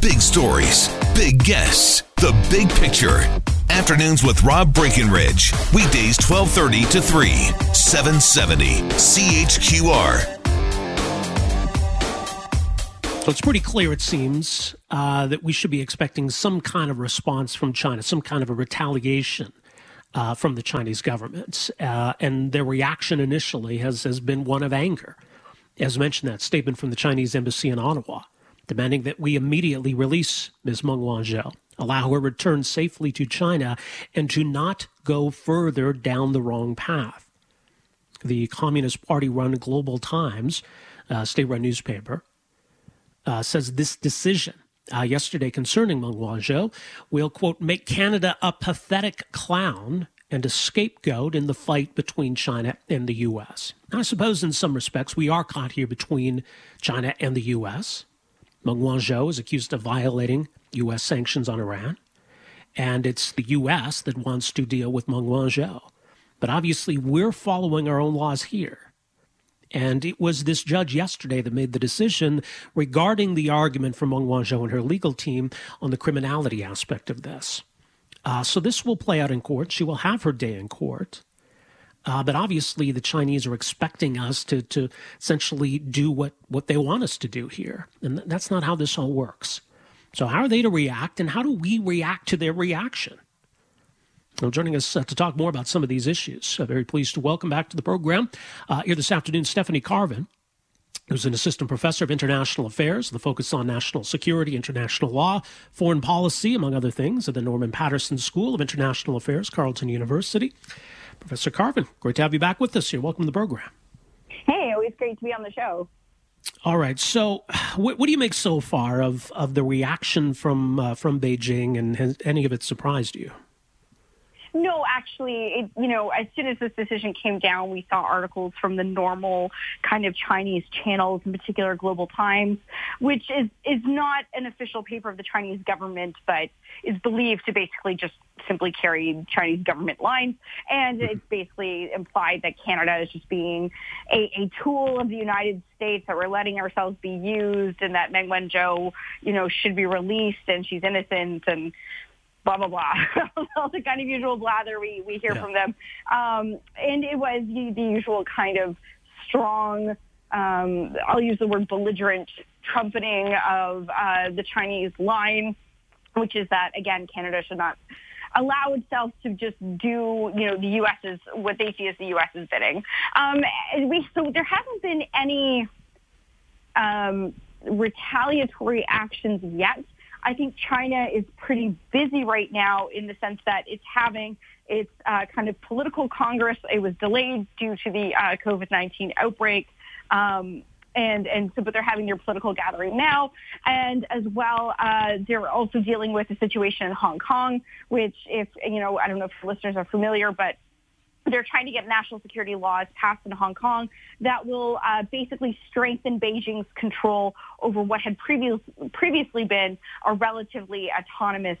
Big stories, big guests, the big picture. Afternoons with Rob Breckenridge. Weekdays 1230 to 3, 770 CHQR. So it's pretty clear, it seems, uh, that we should be expecting some kind of response from China, some kind of a retaliation uh, from the Chinese government. Uh, and their reaction initially has, has been one of anger. As mentioned, that statement from the Chinese embassy in Ottawa, demanding that we immediately release Ms. Meng Wanzhou, allow her return safely to China, and to not go further down the wrong path. The Communist Party run Global Times, uh, state run newspaper, uh, says this decision uh, yesterday concerning Meng Wanzhou will, quote, make Canada a pathetic clown and a scapegoat in the fight between China and the U.S. I suppose in some respects we are caught here between China and the U.S. Meng Wanzhou is accused of violating U.S. sanctions on Iran, and it's the U.S. that wants to deal with Meng Wanzhou. But obviously, we're following our own laws here. And it was this judge yesterday that made the decision regarding the argument from Meng Wanzhou and her legal team on the criminality aspect of this. Uh, so this will play out in court. She will have her day in court. Uh, but obviously, the Chinese are expecting us to, to essentially do what, what they want us to do here. And that's not how this all works. So, how are they to react, and how do we react to their reaction? Joining us uh, to talk more about some of these issues, I'm very pleased to welcome back to the program uh, here this afternoon Stephanie Carvin, who's an assistant professor of international affairs, the focus on national security, international law, foreign policy, among other things, at the Norman Paterson School of International Affairs, Carleton University. Professor Carvin, great to have you back with us here. Welcome to the program. Hey, always great to be on the show. All right. So, what, what do you make so far of, of the reaction from uh, from Beijing, and has any of it surprised you? No, actually, it, you know, as soon as this decision came down, we saw articles from the normal kind of Chinese channels, in particular Global Times, which is, is not an official paper of the Chinese government, but is believed to basically just simply carry Chinese government lines. And mm-hmm. it's basically implied that Canada is just being a, a tool of the United States, that we're letting ourselves be used, and that Meng Wanzhou, you know, should be released and she's innocent and blah blah blah, all the kind of usual blather we we hear yeah. from them. Um, and it was the, the usual kind of strong. Um, I'll use the word belligerent trumpeting of uh, the Chinese line, which is that again Canada should not allow itself to just do, you know, the U.S.'s, what they see as the U.S.'s bidding. Um, we, so there hasn't been any um, retaliatory actions yet. I think China is pretty busy right now in the sense that it's having its uh, kind of political congress. It was delayed due to the uh, COVID-19 outbreak. Um, and and so, but they're having their political gathering now, and as well, uh, they're also dealing with the situation in Hong Kong, which, if you know, I don't know if listeners are familiar, but they're trying to get national security laws passed in Hong Kong that will uh, basically strengthen Beijing's control over what had previous, previously been a relatively autonomous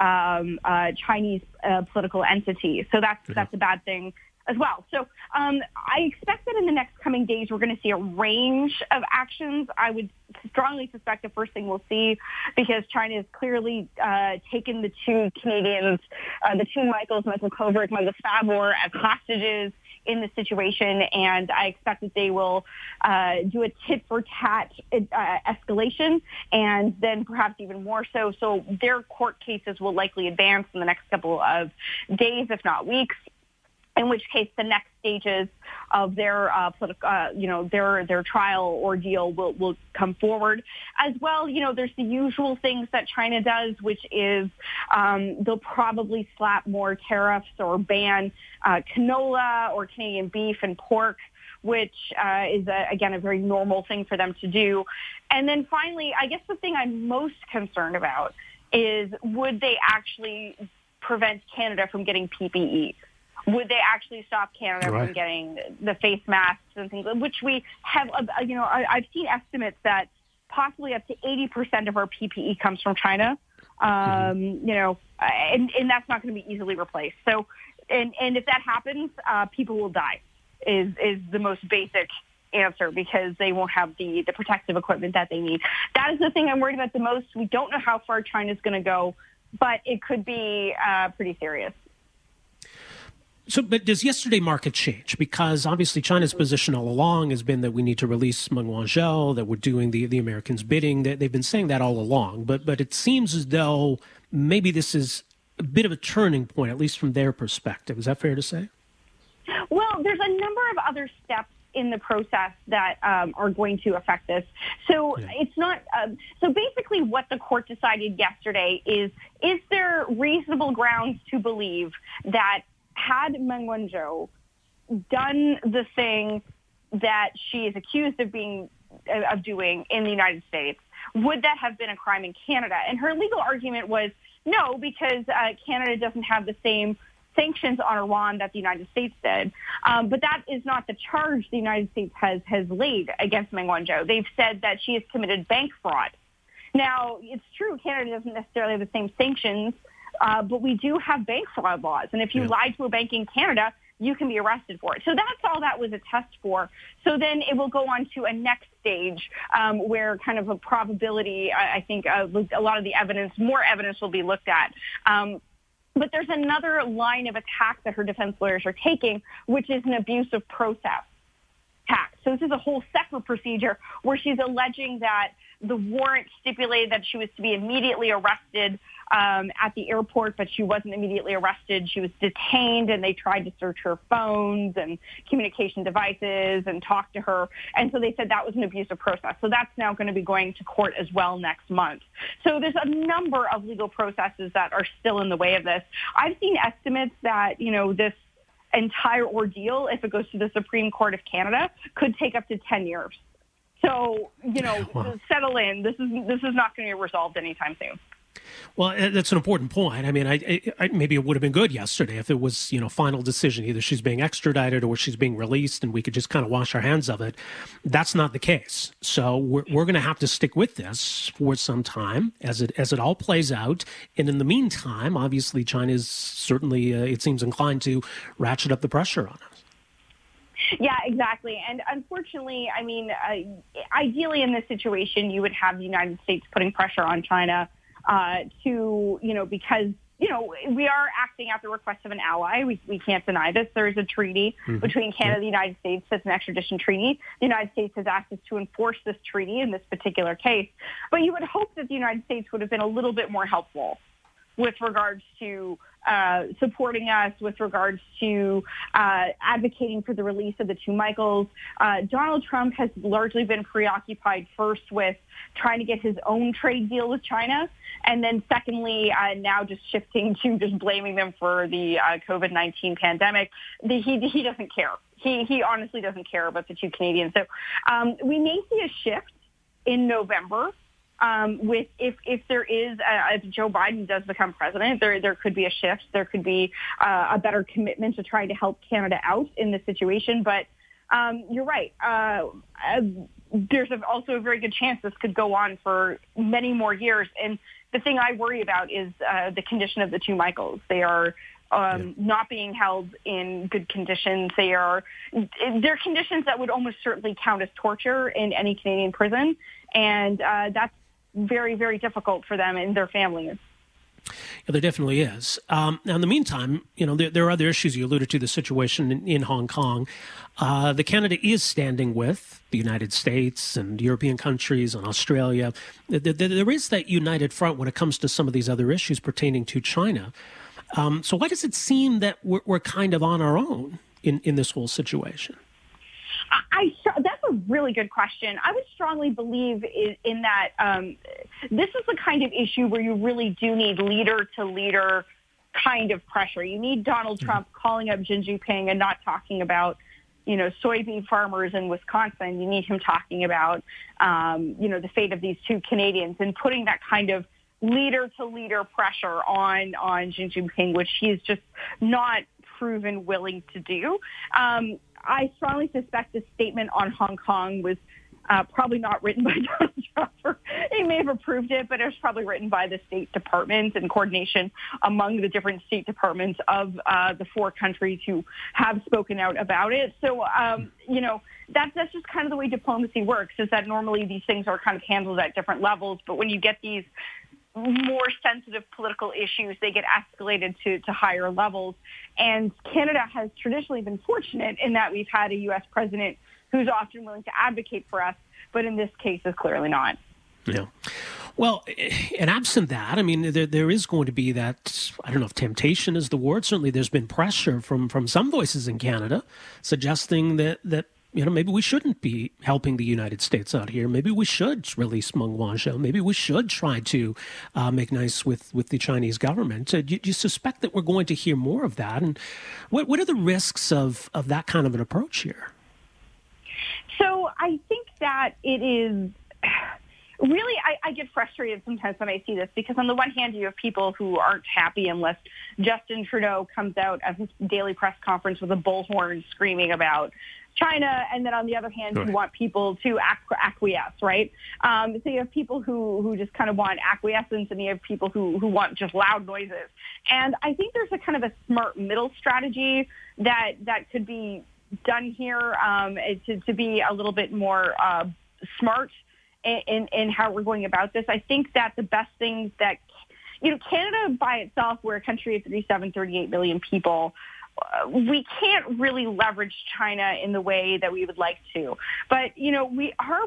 um, uh, Chinese uh, political entity. So that's that's a bad thing as well. So um, I expect that in the next coming days, we're going to see a range of actions. I would strongly suspect the first thing we'll see, because China has clearly uh, taken the two Canadians, uh, the two Michaels, Michael Kovrig, Michael Spavor, as hostages in the situation, and I expect that they will uh, do a tit for tat uh, escalation, and then perhaps even more so. So their court cases will likely advance in the next couple of days, if not weeks in which case the next stages of their uh, political, uh, you know, their their trial ordeal will will come forward. As well, you know, there's the usual things that China does, which is um, they'll probably slap more tariffs or ban uh, canola or Canadian beef and pork which uh, is, a, again, a very normal thing for them to do. And then finally, I guess the thing I'm most concerned about is would they actually prevent Canada from getting PPE? Would they actually stop Canada right. from getting the face masks and things, which we have, uh, you know, I've seen estimates that possibly up to 80% of our PPE comes from China. Um, mm-hmm. You know, and, and that's not going to be easily replaced. So, and, and if that happens, uh, people will die is, is the most basic answer because they won't have the, the protective equipment that they need. That is the thing I'm worried about the most. We don't know how far China's going to go, but it could be uh, pretty serious. So, but does yesterday mark a change? Because obviously China's position all along has been that we need to release Meng Wanzhou, that we're doing the, the Americans' bidding. That they've been saying that all along. But but it seems as though maybe this is a bit of a turning point, at least from their perspective. Is that fair to say? Well, there's a number of other steps in the process that um, are going to affect this. So yeah. it's not. Um, so basically, what the court decided yesterday is: is there reasonable grounds to believe that had Meng Wanzhou done the thing that she is accused of being of doing in the United States, would that have been a crime in Canada? And her legal argument was no, because uh, Canada doesn't have the same sanctions on Iran that the United States did. Um, but that is not the charge the United States has has laid against Meng Wanzhou. They've said that she has committed bank fraud. Now, it's true Canada doesn't necessarily have the same sanctions uh, but we do have bank fraud laws. And if you yeah. lie to a bank in Canada, you can be arrested for it. So that's all that was a test for. So then it will go on to a next stage um, where kind of a probability, I, I think uh, a lot of the evidence, more evidence will be looked at. Um, but there's another line of attack that her defense lawyers are taking, which is an abuse of process tax. So this is a whole separate procedure where she's alleging that the warrant stipulated that she was to be immediately arrested um, at the airport, but she wasn't immediately arrested. She was detained, and they tried to search her phones and communication devices and talk to her. And so they said that was an abusive process. So that's now going to be going to court as well next month. So there's a number of legal processes that are still in the way of this. I've seen estimates that you know this entire ordeal, if it goes to the Supreme Court of Canada, could take up to 10 years. So, you know, settle in. This is this is not going to be resolved anytime soon. Well, that's an important point. I mean, I, I, maybe it would have been good yesterday if it was, you know, final decision. Either she's being extradited or she's being released, and we could just kind of wash our hands of it. That's not the case. So we're, we're going to have to stick with this for some time as it as it all plays out. And in the meantime, obviously, China is certainly, uh, it seems, inclined to ratchet up the pressure on us. Yeah, exactly. And unfortunately, I mean, uh, ideally in this situation, you would have the United States putting pressure on China uh, to, you know, because you know, we are acting at the request of an ally. We, we can't deny this. There is a treaty mm-hmm. between Canada and the United States that's an extradition treaty. The United States has asked us to enforce this treaty in this particular case. But you would hope that the United States would have been a little bit more helpful with regards to uh, supporting us with regards to uh, advocating for the release of the two Michaels. Uh, Donald Trump has largely been preoccupied first with trying to get his own trade deal with China, and then secondly, uh, now just shifting to just blaming them for the uh, COVID-19 pandemic. The, he, he doesn't care. He, he honestly doesn't care about the two Canadians. So um, we may see a shift in November um, with if if there is a, if Joe Biden does become president, there there could be a shift. There could be uh, a better commitment to trying to help Canada out in this situation. But um, you're right. Uh, uh, there's also a very good chance this could go on for many more years. And the thing I worry about is uh, the condition of the two Michaels. They are um, yeah. not being held in good conditions. They are they're conditions that would almost certainly count as torture in any Canadian prison, and uh, that's very, very difficult for them and their families. Yeah, there definitely is. Um, now, in the meantime, you know, there, there, are other issues. You alluded to the situation in, in Hong Kong. Uh, the Canada is standing with the United States and European countries and Australia. There, there is that united front when it comes to some of these other issues pertaining to China. Um, so, why does it seem that we're, we're kind of on our own in, in this whole situation? I, a really good question. I would strongly believe in, in that um, this is the kind of issue where you really do need leader to leader kind of pressure. You need Donald mm-hmm. Trump calling up Xi Jinping and not talking about you know, soybean farmers in Wisconsin. You need him talking about, um, you know, the fate of these two Canadians and putting that kind of leader to leader pressure on on Xi Jinping, which he's just not proven willing to do. Um, I strongly suspect the statement on Hong Kong was uh, probably not written by Donald Trump. he may have approved it, but it was probably written by the State Department in coordination among the different state departments of uh, the four countries who have spoken out about it. So, um, you know, that, that's just kind of the way diplomacy works, is that normally these things are kind of handled at different levels. But when you get these more sensitive political issues, they get escalated to, to higher levels. And Canada has traditionally been fortunate in that we've had a U.S. president who's often willing to advocate for us, but in this case is clearly not. Yeah. Well, eh, and absent that, I mean, there there is going to be that. I don't know if temptation is the word. Certainly, there's been pressure from from some voices in Canada suggesting that that you know maybe we shouldn't be helping the United States out here. Maybe we should release Meng Wanzhou. Maybe we should try to uh, make nice with with the Chinese government. Uh, do, you, do you suspect that we're going to hear more of that? And what what are the risks of of that kind of an approach here? So I think that it is really, I, I get frustrated sometimes when I see this because on the one hand, you have people who aren't happy unless Justin Trudeau comes out at his daily press conference with a bullhorn screaming about China, and then on the other hand, you want people to acquiesce, right? Um, so you have people who who just kind of want acquiescence, and you have people who who want just loud noises. And I think there's a kind of a smart middle strategy that that could be done here um, to, to be a little bit more uh, smart in, in, in how we're going about this. I think that the best things that, you know, Canada by itself, we're a country of 37, 38 million people. We can't really leverage China in the way that we would like to. But, you know, we are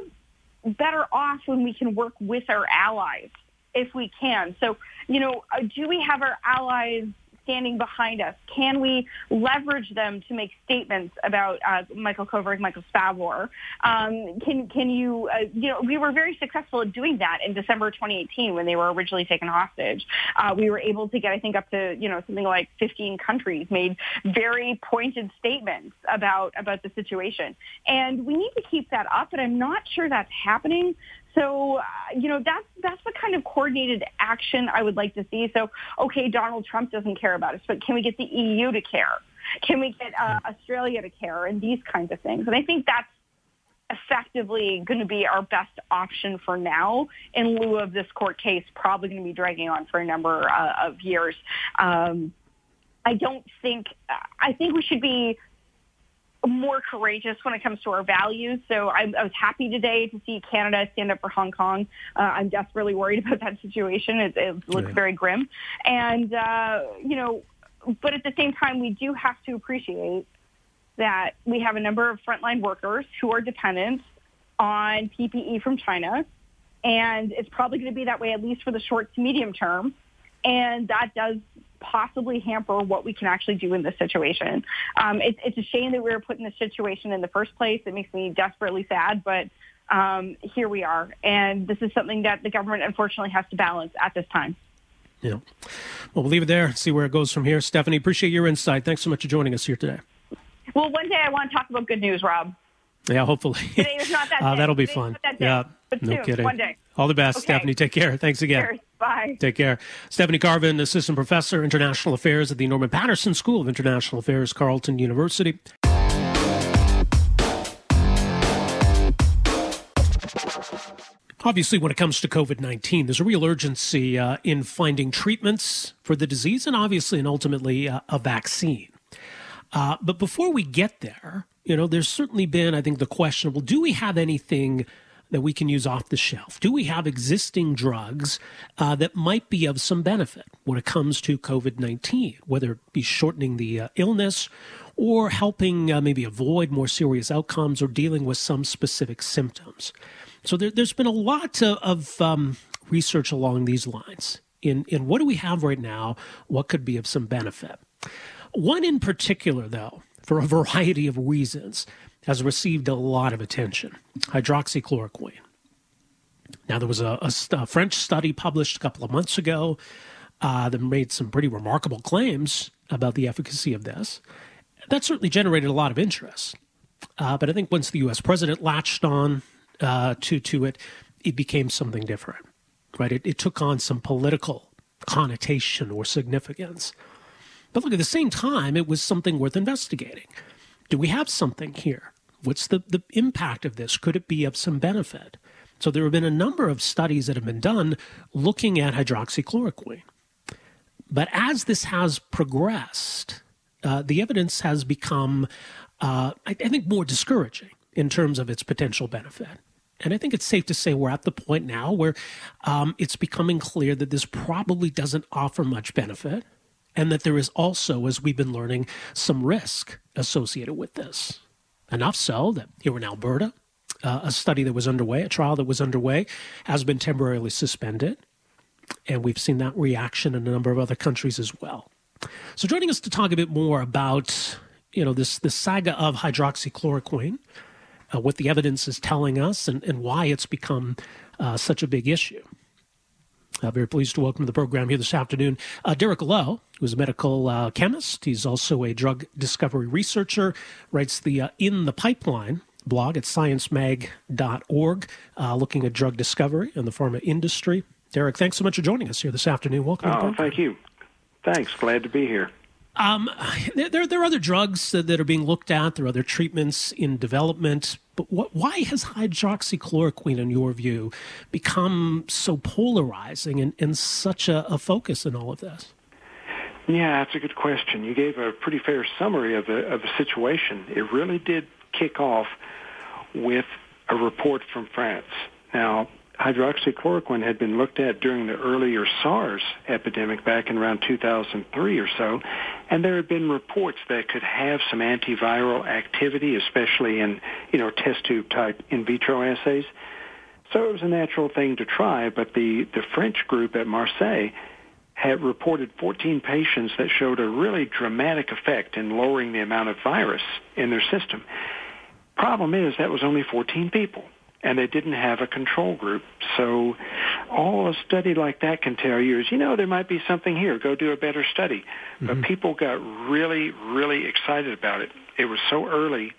better off when we can work with our allies if we can. So, you know, uh, do we have our allies standing behind us? Can we leverage them to make statements about uh, Michael Kovrig, Michael Spavor? Um, can can you uh, you know we were very successful at doing that in December 2018 when they were originally taken hostage. Uh, we were able to get I think up to you know something like 15 countries made very pointed statements about about the situation, and we need to keep that up. But I'm not sure that's happening. So, uh, you know, that's that's the kind of coordinated action I would like to see. So, okay, Donald Trump doesn't care about us, but can we get the EU to care? Can we get uh, Australia to care and these kinds of things? And I think that's effectively going to be our best option for now in lieu of this court case probably going to be dragging on for a number uh, of years. Um, I don't think, I think we should be more courageous when it comes to our values. So I, I was happy today to see Canada stand up for Hong Kong. Uh, I'm desperately worried about that situation. It, it looks yeah. very grim. And, uh, you know, but at the same time, we do have to appreciate that we have a number of frontline workers who are dependent on PPE from China. And it's probably going to be that way at least for the short to medium term. And that does possibly hamper what we can actually do in this situation. Um, it, it's a shame that we were put in this situation in the first place. It makes me desperately sad, but um, here we are. And this is something that the government unfortunately has to balance at this time. Yeah. Well, we'll leave it there, and see where it goes from here. Stephanie, appreciate your insight. Thanks so much for joining us here today. Well, one day I want to talk about good news, Rob. Yeah, hopefully. Today is not that uh, That'll be fun. Yeah, but no soon, kidding. One day. All the best, okay. Stephanie. Take care. Thanks again. Cheers. Bye. Take care. Stephanie Carvin, Assistant Professor, International Affairs at the Norman Paterson School of International Affairs, Carleton University. Obviously, when it comes to COVID 19, there's a real urgency uh, in finding treatments for the disease and obviously and ultimately uh, a vaccine. Uh, but before we get there, you know, there's certainly been, I think, the question well, do we have anything that we can use off the shelf? Do we have existing drugs uh, that might be of some benefit when it comes to COVID 19, whether it be shortening the uh, illness or helping uh, maybe avoid more serious outcomes or dealing with some specific symptoms? So there, has been a lot of, of um, research along these lines in, in what do we have right now, what could be of some benefit. One in particular, though, for a variety of reasons, has received a lot of attention hydroxychloroquine. Now, there was a, a, a French study published a couple of months ago uh, that made some pretty remarkable claims about the efficacy of this. That certainly generated a lot of interest. Uh, but I think once the U.S. president latched on uh, to to it, it became something different, right? It, it took on some political connotation or significance. But look, at the same time, it was something worth investigating. Do we have something here? What's the, the impact of this? Could it be of some benefit? So there have been a number of studies that have been done looking at hydroxychloroquine. But as this has progressed, uh, the evidence has become, uh, I, I think, more discouraging in terms of its potential benefit. And I think it's safe to say we're at the point now where um, it's becoming clear that this probably doesn't offer much benefit, and that there is also, as we've been learning, some risk associated with this. Enough so that here in Alberta, uh, a study that was underway, a trial that was underway, has been temporarily suspended. And we've seen that reaction in a number of other countries as well. So, joining us to talk a bit more about you know this this saga of hydroxychloroquine, uh, what the evidence is telling us, and, and why it's become uh, such a big issue. Uh, very pleased to welcome to the program here this afternoon uh, Derek Lowe, who's a medical uh, chemist. He's also a drug discovery researcher, writes the uh, In the Pipeline blog at sciencemag.org, uh, looking at drug discovery and the pharma industry. Derek, thanks so much for joining us here this afternoon. Welcome. Oh, thank you. Thanks. Glad to be here. Um, there, there are other drugs that are being looked at. There are other treatments in development. But what, why has hydroxychloroquine, in your view, become so polarizing and, and such a, a focus in all of this? Yeah, that's a good question. You gave a pretty fair summary of the of the situation. It really did kick off with a report from France. Now, hydroxychloroquine had been looked at during the earlier SARS epidemic back in around 2003 or so, and there had been reports that could have some antiviral activity, especially in, you know, test tube type in vitro assays. So it was a natural thing to try, but the, the French group at Marseille had reported 14 patients that showed a really dramatic effect in lowering the amount of virus in their system. Problem is that was only 14 people and they didn't have a control group. So all a study like that can tell you is, you know, there might be something here. Go do a better study. Mm-hmm. But people got really, really excited about it. It was so early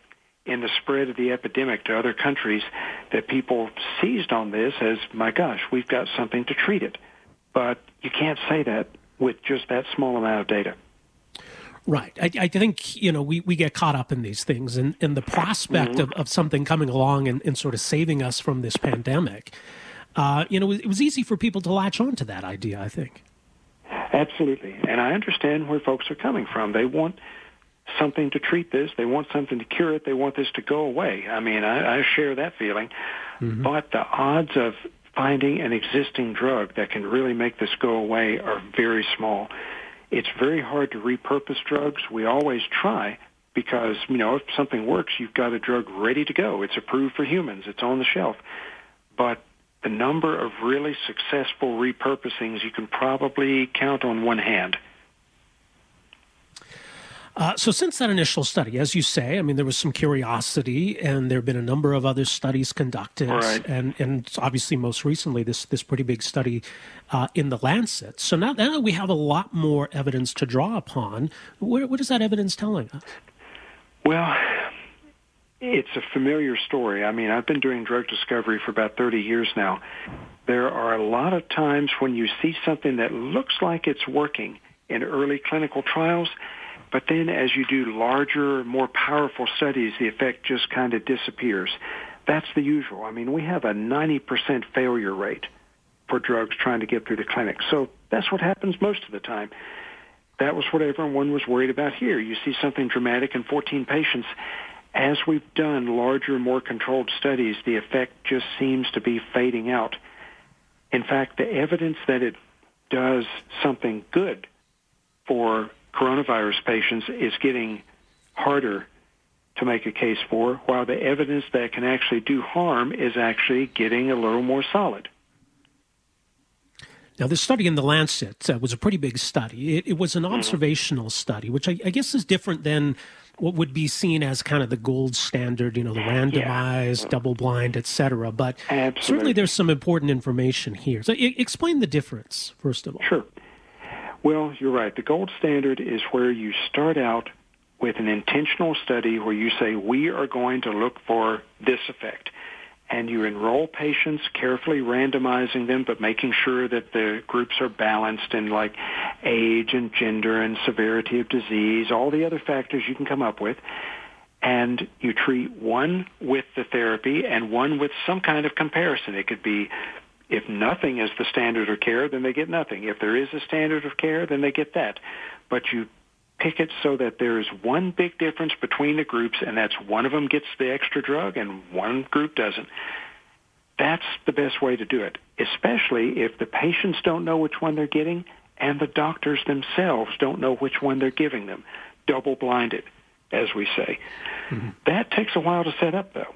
in the spread of the epidemic to other countries that people seized on this as, my gosh, we've got something to treat it. But you can't say that with just that small amount of data. Right. I, I, think, you know, we, we get caught up in these things and, and the prospect mm-hmm. of, of something coming along and, and sort of saving us from this pandemic, uh, you know, it was easy for people to latch on to that idea, I think. Absolutely. And I understand where folks are coming from. They want something to treat this. They want something to cure it. They want this to go away. I mean, I, I share that feeling. Mm-hmm. But the odds of finding an existing drug that can really make this go away are very small. It's very hard to repurpose drugs. We always try because, you know, if something works, you've got a drug ready to go. It's approved for humans. It's on the shelf. But the number of really successful repurposings you can probably count on one hand. Uh, so, since that initial study, as you say, I mean, there was some curiosity, and there have been a number of other studies conducted, right. and and obviously, most recently, this this pretty big study uh, in the Lancet. So now, now we have a lot more evidence to draw upon. What, what is that evidence telling us? Well, it's a familiar story. I mean, I've been doing drug discovery for about 30 years now. There are a lot of times when you see something that looks like it's working in early clinical trials but then as you do larger, more powerful studies, the effect just kind of disappears. That's the usual. I mean, we have a 90% failure rate for drugs trying to get through the clinic. So that's what happens most of the time. That was what everyone was worried about here. You see something dramatic in 14 patients. As we've done larger, more controlled studies, the effect just seems to be fading out. In fact, the evidence that it does something good for coronavirus patients is getting harder to make a case for, while the evidence that can actually do harm is actually getting a little more solid. Now, this study in the Lancet uh, was a pretty big study. It, it was an mm-hmm. observational mm-hmm. study, which I, I, guess is different than what would be seen as kind of the gold standard, you know, the randomized, yeah. double blind, et cetera. But Absolutely. certainly there's some important information here. So, I- explain the difference, first of all. Sure. Well, you're right. The gold standard is where you start out with an intentional study where you say, we are going to look for this effect. And you enroll patients, carefully randomizing them, but making sure that the groups are balanced in like age and gender and severity of disease, all the other factors you can come up with. And you treat one with the therapy and one with some kind of comparison. It could be if nothing is the standard of care, then they get nothing. If there is a standard of care, then they get that. But you pick it so that there is one big difference between the groups, and that's one of them gets the extra drug and one group doesn't. That's the best way to do it, especially if the patients don't know which one they're getting and the doctors themselves don't know which one they're giving them. Double blinded, as we say. Mm-hmm. That takes a while to set up, though,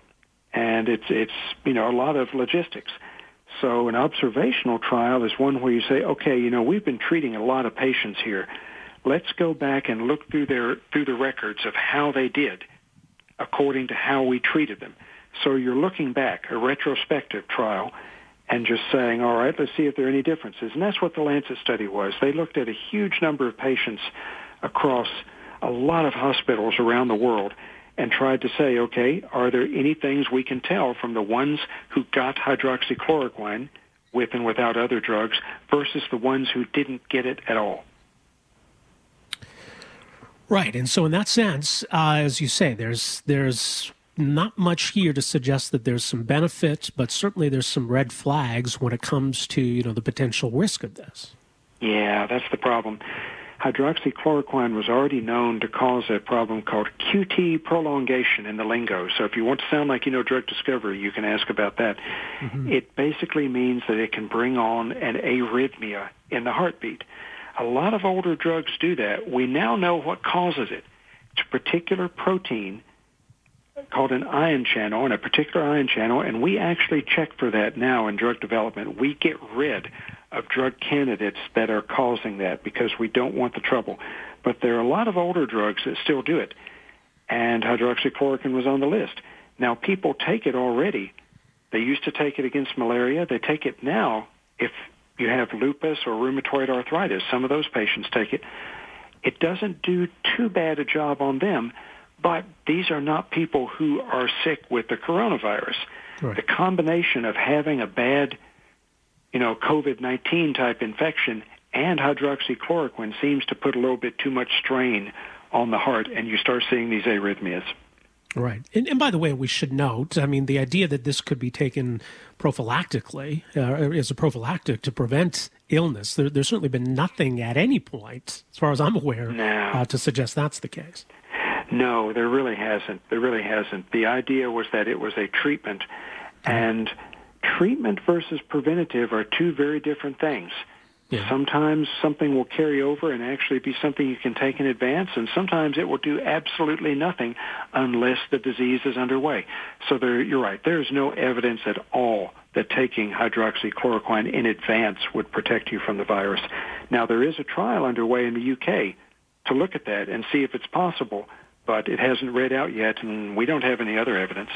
and it's it's you know a lot of logistics. So an observational trial is one where you say, okay, you know, we've been treating a lot of patients here let's go back and look through their through the records of how they did according to how we treated them. So you're looking back, a retrospective trial, and just saying, all right, let's see if there are any differences. And that's what the Lancet study was. They looked at a huge number of patients across a lot of hospitals around the world and tried to say, okay, are there any things we can tell from the ones who got hydroxychloroquine with and without other drugs versus the ones who didn't get it at all? Right, and so in that sense, uh, as you say, there's there's not much here to suggest that there's some benefit, but certainly there's some red flags when it comes to you know the potential risk of this. Yeah, that's the problem. Hydroxychloroquine was already known to cause a problem called QT prolongation in the lingo. So if you want to sound like you know drug discovery, you can ask about that. Mm-hmm. It basically means that it can bring on an arrhythmia in the heartbeat. A lot of older drugs do that. We now know what causes it. It's a particular protein called an ion channel and a particular ion channel, and we actually check for that now in drug development. We get rid of drug candidates that are causing that because we don't want the trouble. But there are a lot of older drugs that still do it, and hydroxychloroquine was on the list. Now people take it already. They used to take it against malaria. They take it now if you have lupus or rheumatoid arthritis. Some of those patients take it. It doesn't do too bad a job on them, but these are not people who are sick with the coronavirus. Right. The combination of having a bad, you know, COVID-19 type infection and hydroxychloroquine seems to put a little bit too much strain on the heart, and you start seeing these arrhythmias. Right. And, and, by the way, we should note, I mean, the idea that this could be taken prophylactically, uh, as a prophylactic to prevent illness, there, there's certainly been nothing at any point, as far as I'm aware, no. uh, to suggest that's the case. No, there really hasn't. There really hasn't. The idea was that it was a treatment, and treatment versus preventative are two very different things. Yeah. Sometimes something will carry over and actually be something you can take in advance, and sometimes it will do absolutely nothing unless the disease is underway. So there, you're right. There is no evidence at all that taking hydroxychloroquine in advance would protect you from the virus. Now, there is a trial underway in the UK to look at that and see if it's possible, but it hasn't read out yet, and we don't have any other evidence.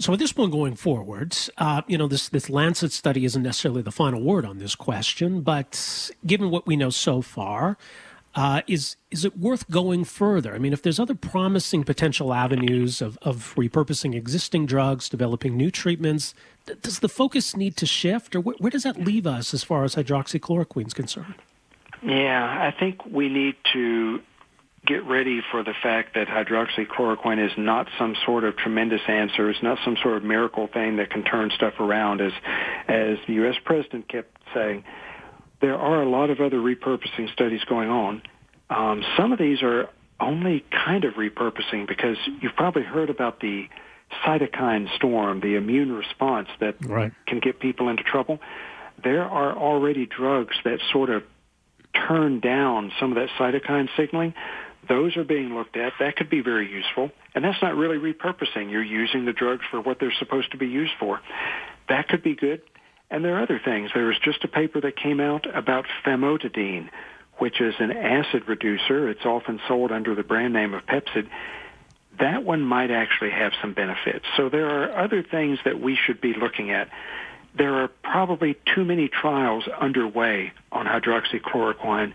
So at this point going forwards, uh, you know, this, this Lancet study isn't necessarily the final word on this question, but given what we know so far, uh, is is it worth going further? I mean, if there's other promising potential avenues of, of repurposing existing drugs, developing new treatments, th- does the focus need to shift, or wh- where does that leave us as far as hydroxychloroquine is concerned? Yeah, I think we need to get ready for the fact that hydroxychloroquine is not some sort of tremendous answer. It's not some sort of miracle thing that can turn stuff around. As as the U.S. president kept saying, there are a lot of other repurposing studies going on. Um, some of these are only kind of repurposing because you've probably heard about the cytokine storm, the immune response that right. can get people into trouble. There are already drugs that sort of turn down some of that cytokine signaling. Those are being looked at. That could be very useful. And that's not really repurposing. You're using the drugs for what they're supposed to be used for. That could be good. And there are other things. There was just a paper that came out about famotidine, which is an acid reducer. It's often sold under the brand name of Pepcid. That one might actually have some benefits. So there are other things that we should be looking at. There are probably too many trials underway on hydroxychloroquine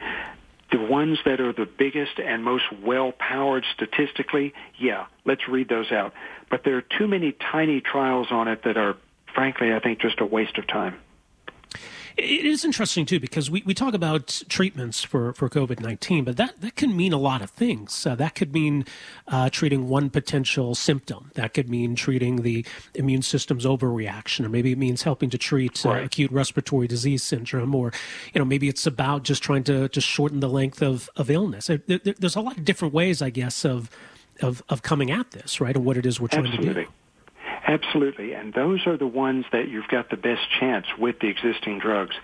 the ones that are the biggest and most well-powered statistically, yeah, let's read those out. But there are too many tiny trials on it that are, frankly, I think just a waste of time. It is interesting too because we, we talk about treatments for, for COVID nineteen, but that, that can mean a lot of things. Uh, that could mean uh, treating one potential symptom. That could mean treating the immune system's overreaction, or maybe it means helping to treat uh, right. acute respiratory disease syndrome, or you know maybe it's about just trying to to shorten the length of, of illness. There, there, there's a lot of different ways, I guess, of of of coming at this, right, and what it is we're trying Absolutely. to do. Absolutely. And those are the ones that you've got the best chance with the existing drugs.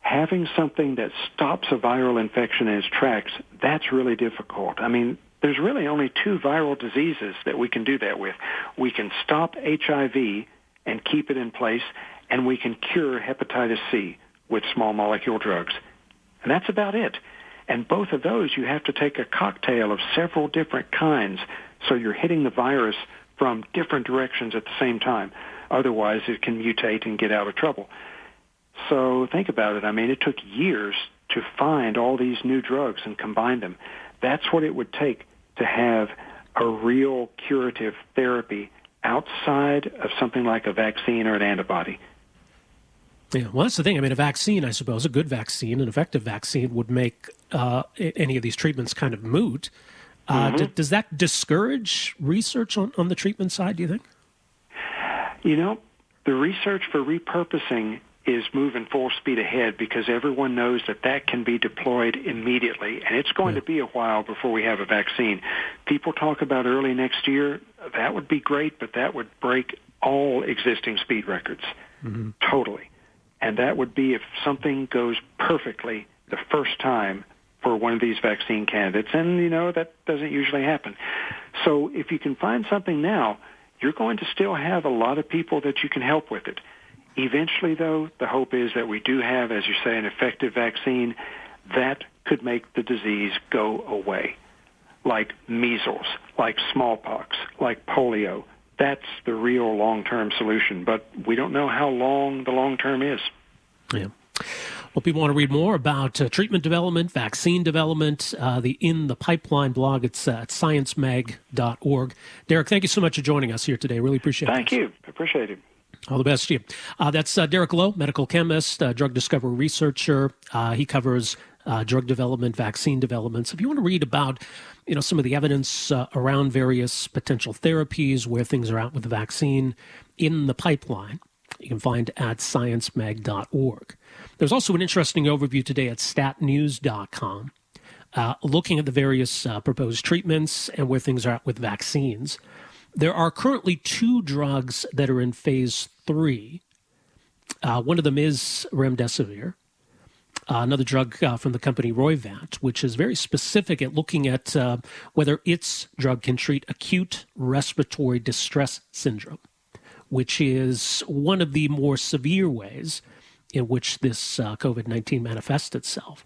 Having something that stops a viral infection in its tracks, that's really difficult. I mean, there's really only two viral diseases that we can do that with. We can stop HIV and keep it in place, and we can cure hepatitis C with small molecule drugs. And that's about it. And both of those, you have to take a cocktail of several different kinds. So you're hitting the virus from different directions at the same time. Otherwise, it can mutate and get out of trouble. So think about it. I mean, it took years to find all these new drugs and combine them. That's what it would take to have a real curative therapy outside of something like a vaccine or an antibody. Yeah, well, that's the thing. I mean, a vaccine, I suppose, a good vaccine, an effective vaccine, would make uh, any of these treatments kind of moot. Uh, mm-hmm. d- does that discourage research on, on the treatment side, do you think? You know, the research for repurposing is moving full speed ahead because everyone knows that that can be deployed immediately. And it's going yeah. to be a while before we have a vaccine. People talk about early next year. That would be great, but that would break all existing speed records. Mm-hmm. Totally. And that would be if something goes perfectly the first time for one of these vaccine candidates. And, you know, that doesn't usually happen. So if you can find something now, you're going to still have a lot of people that you can help with it. Eventually, though, the hope is that we do have, as you say, an effective vaccine that could make the disease go away, like measles, like smallpox, like polio. That's the real long-term solution, but we don't know how long the long term is. Yeah. Well, people want to read more about uh, treatment development, vaccine development, uh, the In the Pipeline blog. It's uh, at sciencemag.org. Derek, thank you so much for joining us here today. Really appreciate it. Thank you. Appreciate it. All the best to you. Uh, that's uh, Derek Lowe, medical chemist, uh, drug discovery researcher. he covers drug development, vaccine developments. If you want to read about, you know, some of the evidence around various potential therapies, where things are at with the vaccine, in the pipeline, you can find at sciencemag.org. There's also an interesting overview today at statnews.com, uh, looking at the various uh, proposed treatments and where things are at with vaccines. There are currently two drugs that are in phase three. Uh, one of them is remdesivir, uh, another drug uh, from the company Roivant, which is very specific at looking at uh, whether its drug can treat acute respiratory distress syndrome which is one of the more severe ways in which this uh, COVID 19 manifests itself.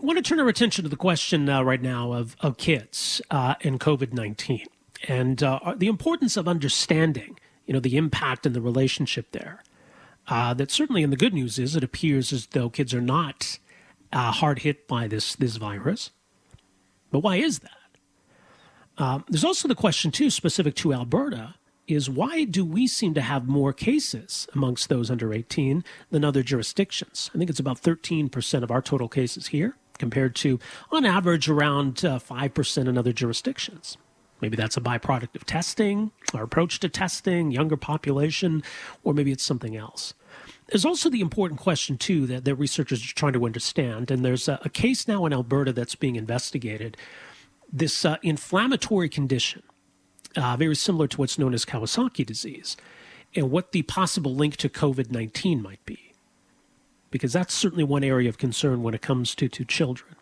I want to turn our attention to the question uh, right now of, of kids uh, and COVID 19 and uh, the importance of understanding you know, the impact and the relationship there. Uh, that certainly, in the good news is, it appears as though kids are not uh, hard hit by this, this virus. But why is that? Um, there's also the question, too, specific to Alberta, is why do we seem to have more cases amongst those under 18 than other jurisdictions? I think it's about 13% of our total cases here, compared to, on average, around uh, 5% in other jurisdictions. Maybe that's a byproduct of testing, our approach to testing, younger population, or maybe it's something else. There's also the important question, too, that, that researchers are trying to understand. And there's a, a case now in Alberta that's being investigated this uh, inflammatory condition, uh, very similar to what's known as Kawasaki disease, and what the possible link to COVID 19 might be. Because that's certainly one area of concern when it comes to, to children.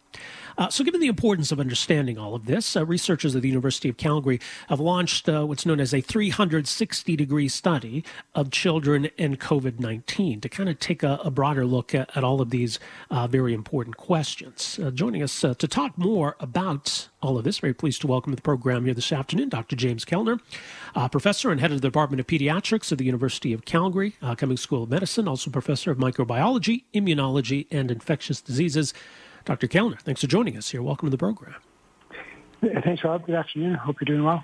Uh, so, given the importance of understanding all of this, uh, researchers at the University of Calgary have launched uh, what's known as a 360 degree study of children and COVID 19 to kind of take a, a broader look at, at, all of these uh, very important questions. Uh, joining us uh, to talk more about all of this, very pleased to welcome to the program here this afternoon Dr. James Kellner, professor and head of the Department of Pediatrics at the University of Calgary, Cummings School of Medicine, also professor of microbiology, immunology, and infectious diseases. Dr. Kellner, thanks for joining us here. Welcome to the program. Thanks, Rob. Good afternoon. Hope you're doing well.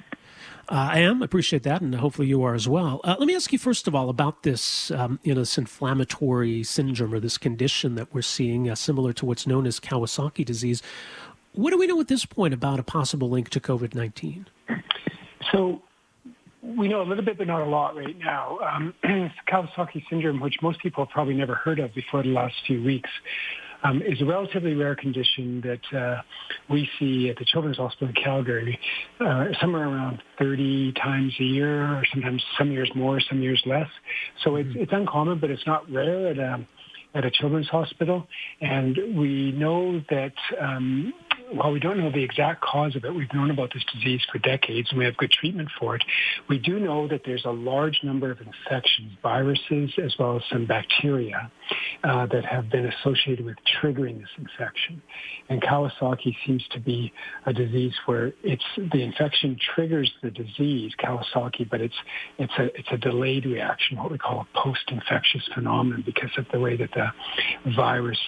Uh, I am. Appreciate that, and hopefully you are as well. Uh, let me ask you first of all about this, um, you know, this inflammatory syndrome or this condition that we're seeing, uh, similar to what's known as Kawasaki disease. What do we know at this point about a possible link to COVID nineteen? So we know a little bit, but not a lot right now. Um, Kawasaki syndrome, which most people have probably never heard of before the last few weeks, um, is a relatively rare condition that uh, we see at the Children's Hospital in Calgary uh, somewhere around 30 times a year, or sometimes some years more, some years less. So it's, mm-hmm. it's uncommon, but it's not rare at a, at a children's hospital. And we know that um, while we don't know the exact cause of it, we've known about this disease for decades and we have good treatment for it. We do know that there's a large number of infections, viruses, as well as some bacteria uh, that have been associated with triggering this infection. And Kawasaki seems to be a disease where it's the infection triggers the disease, Kawasaki, but it's it's a it's a delayed reaction, what we call a post-infectious phenomenon, because of the way that the virus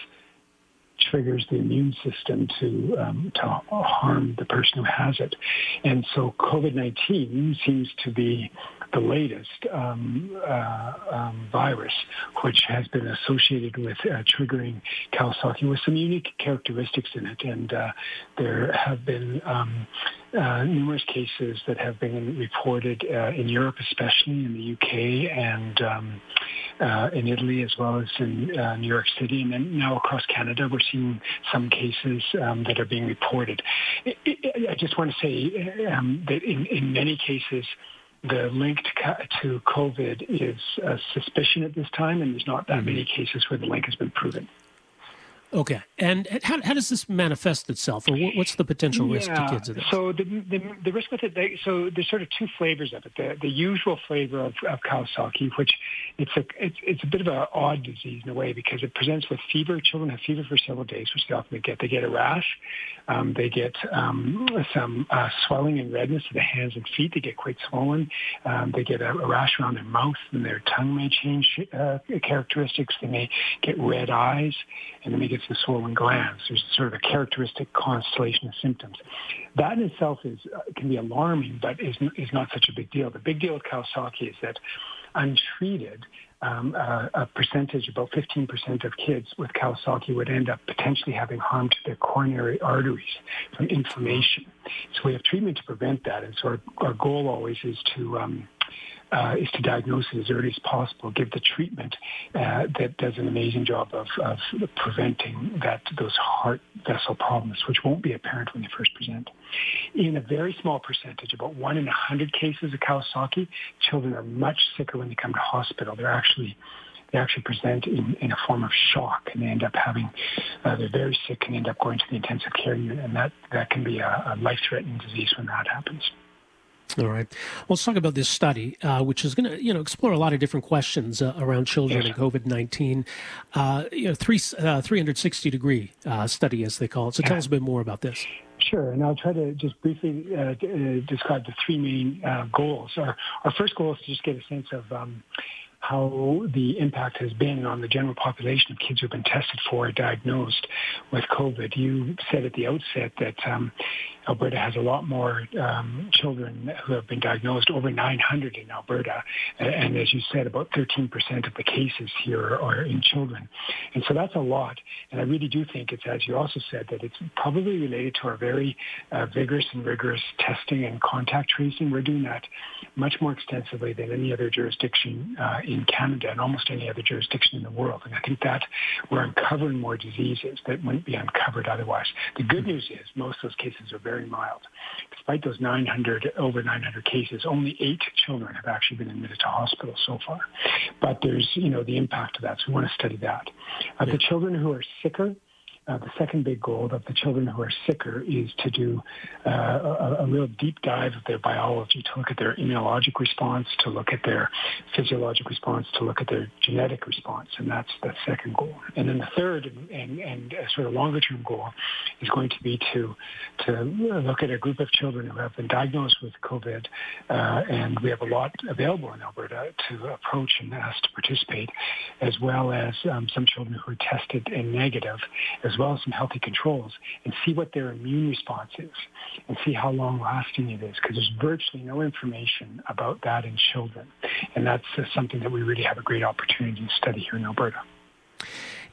triggers the immune system to um, to harm the person who has it. And so COVID-19 seems to be the latest um, uh, um, virus, which has been associated with uh, triggering Kawasaki with some unique characteristics in it. And uh, there have been um, uh, numerous cases that have been reported uh, in Europe, especially in the UK and um, uh, in Italy as well as in uh, New York City, and then now across Canada, we're seeing some cases um, that are being reported. I, I just want to say um, that in, in many cases, the link to, to COVID is a suspicion at this time, and there's not that mm-hmm. many cases where the link has been proven. Okay, and how, how does this manifest itself, or what's the potential risk yeah. to kids of this? So the, the, the risk with it, they, so there's sort of two flavors of it. The, the usual flavor of, of Kawasaki, which it's a it's, it's a bit of an odd disease in a way because it presents with fever. Children have fever for several days, which they often get. They get a rash, um, they get um, some uh, swelling and redness of the hands and feet. They get quite swollen. Um, they get a, a, rash around their mouth, and their tongue may change uh, characteristics. They may get red eyes, and then may get the swollen glands. There's sort of a characteristic constellation of symptoms. That in itself is uh, can be alarming, but is is not such a big deal. The big deal with Kawasaki is that untreated, um, uh, a percentage, about 15% of kids with Kawasaki would end up potentially having harm to their coronary arteries from inflammation. So we have treatment to prevent that. And so our, our goal always is to um, uh, is to diagnose it as early as possible, give the treatment uh, that does an amazing job of, of preventing that those heart vessel problems, which won't be apparent when they first present. In a very small percentage, about one in a hundred cases of Kawasaki, children are much sicker when they come to hospital. They're actually they actually present in, in a form of shock and they end up having, uh, they're very sick and end up going to the intensive care unit and that, that can be a, a life-threatening disease when that happens. All right. Well, let's talk about this study, uh, which is going to, you know, explore a lot of different questions uh, around children yes. and COVID nineteen. Uh, you know, three uh, three hundred sixty degree uh, study, as they call it. So, tell us a bit more about this. Sure, and I'll try to just briefly uh, describe the three main goals. Our our first goal is to just get a sense of. Um, how the impact has been on the general population of kids who've been tested for or diagnosed with COVID. You said at the outset that um, Alberta has a lot more um, children who have been diagnosed, over 900 in Alberta. And as you said, about 13% of the cases here are in children. And so that's a lot. And I really do think it's, as you also said, that it's probably related to our very uh, vigorous and rigorous testing and contact tracing. We're doing that much more extensively than any other jurisdiction uh, in Canada and almost any other jurisdiction in the world. And I think that we're uncovering more diseases that wouldn't be uncovered otherwise. The good news is most of those cases are very mild. Despite those 900, over 900 cases, only eight children have actually been admitted to hospital so far. But there's, you know, the impact of that. So we want to study that. Uh, the children who are sicker, Uh, the second big goal of the children who are sicker is to do uh, a, a, real deep dive of their biology, to look at their immunologic response, to look at their physiologic response, to look at their genetic response, and that's the second goal. And then the third and, and, and sort of longer term goal is going to be to to look at a group of children who have been diagnosed with COVID, uh, and we have a lot available in Alberta to approach and ask to participate, as well as um, some children who are tested and negative, as as well as some healthy controls, and see what their immune response is and see how long lasting it is because there's virtually no information about that in children. And that's uh, something that we really have a great opportunity to study here in Alberta.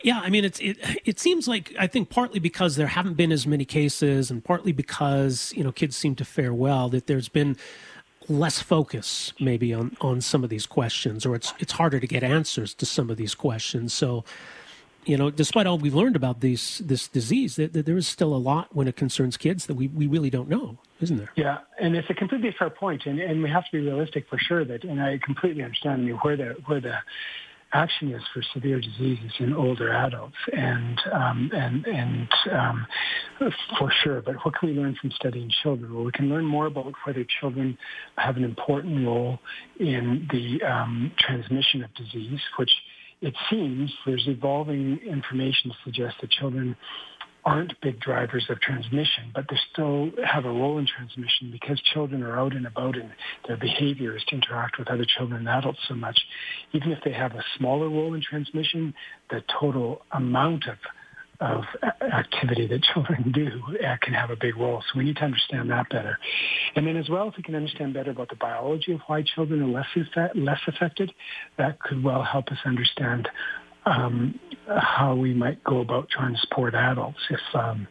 Yeah, I mean, it's it. It seems like I think partly because there haven't been as many cases, and partly because you know kids seem to fare well. That there's been less focus maybe on on some of these questions, or it's it's harder to get answers to some of these questions. So, you know, despite all we've learned about these this disease, that, that there is still a lot when it concerns kids that we, we really don't know, isn't there? Yeah, and it's a completely fair point, and, and we have to be realistic for sure. That, and I completely understand you where the where the action is for severe diseases in older adults, and um, and and um, for sure. But what can we learn from studying children? Well, we can learn more about whether children have an important role in the um, transmission of disease, which it seems there's evolving information to suggest that children aren't big drivers of transmission, but they still have a role in transmission because children are out and about and their behavior is to interact with other children and adults so much. Even if they have a smaller role in transmission, the total amount of of activity that children do uh, can have a big role. So we need to understand that better. And then as well, if we can understand better about the biology of why children are less, less affected, that could well help us understand um, how we might go about trying to support adults if um,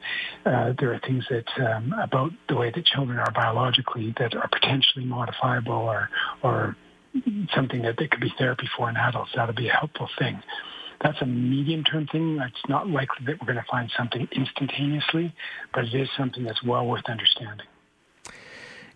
uh, there are things that um, about the way that children are biologically that are potentially modifiable or or something that there could be therapy for in adults. That would be a helpful thing. That's a medium term thing. It's not likely that we're going to find something instantaneously, but it is something that's well worth understanding.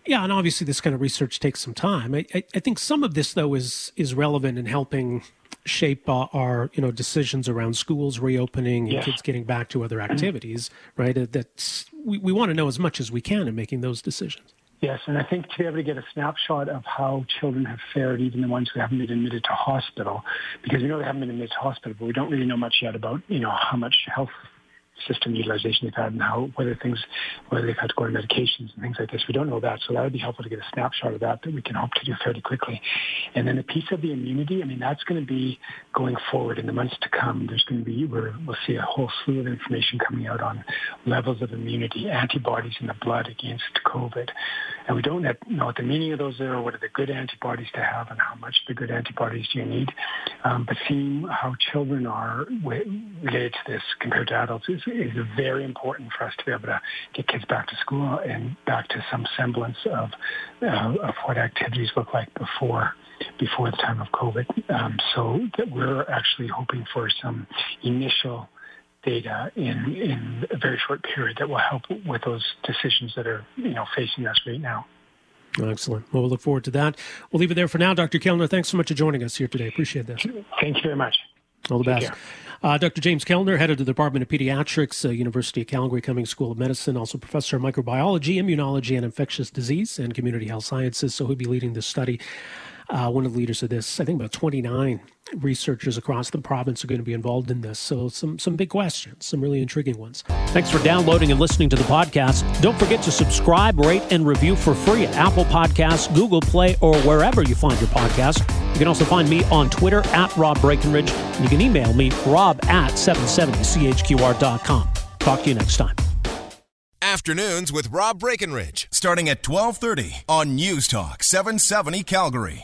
Yeah, and obviously this kind of research takes some time. I, I, I think some of this though is is relevant in helping shape uh, our you know decisions around schools reopening and yes. kids getting back to other activities. Right? That's we, we want to know as much as we can in making those decisions. Yes, and I think to be able to get a snapshot of how children have fared, even the ones who haven't been admitted to hospital, because we know they haven't been admitted to hospital, but we don't really know much yet about, you know, how much health system utilization they've had and how whether things whether they've had to go on medications and things like this. We don't know that, so that would be helpful to get a snapshot of that that we can hope to do fairly quickly. And then a piece of the immunity. I mean, that's going to be going forward in the months to come. There's going to be we will see a whole slew of information coming out on levels of immunity, antibodies in the blood against COVID, and we don't know what the meaning of those are. What are the good antibodies to have, and how much the good antibodies do you need? Um, but seeing how children are related to this compared to adults is is very important for us to be able to get kids back to school and back to some semblance of uh, of what activities look like before before the time of COVID. Um, so that we're actually hoping for some initial data in in a very short period that will help with those decisions that are you know facing us right now. Excellent. Well, we'll look forward to that. We'll leave it there for now. Dr. Kellner, thanks so much for joining us here today. Appreciate this. Thank you very much. All the best. Uh, Dr. James Kellner, head of the Department of Pediatrics, uh, University of Calgary Cummings School of Medicine, also professor of microbiology, immunology, and infectious disease and community health sciences. So he'll be leading this study uh, one of the leaders of this. I think about 29 researchers across the province are going to be involved in this. So some some big questions, some really intriguing ones. Thanks for downloading and listening to the podcast. Don't forget to subscribe, rate, and review for free at Apple Podcasts, Google Play, or wherever you find your podcast. You can also find me on Twitter at Rob Breckenridge, and you can email me rob at 770chqr.com. Talk to you next time. Afternoons with Rob Breckenridge, starting at 1230 on News Talk 770 Calgary.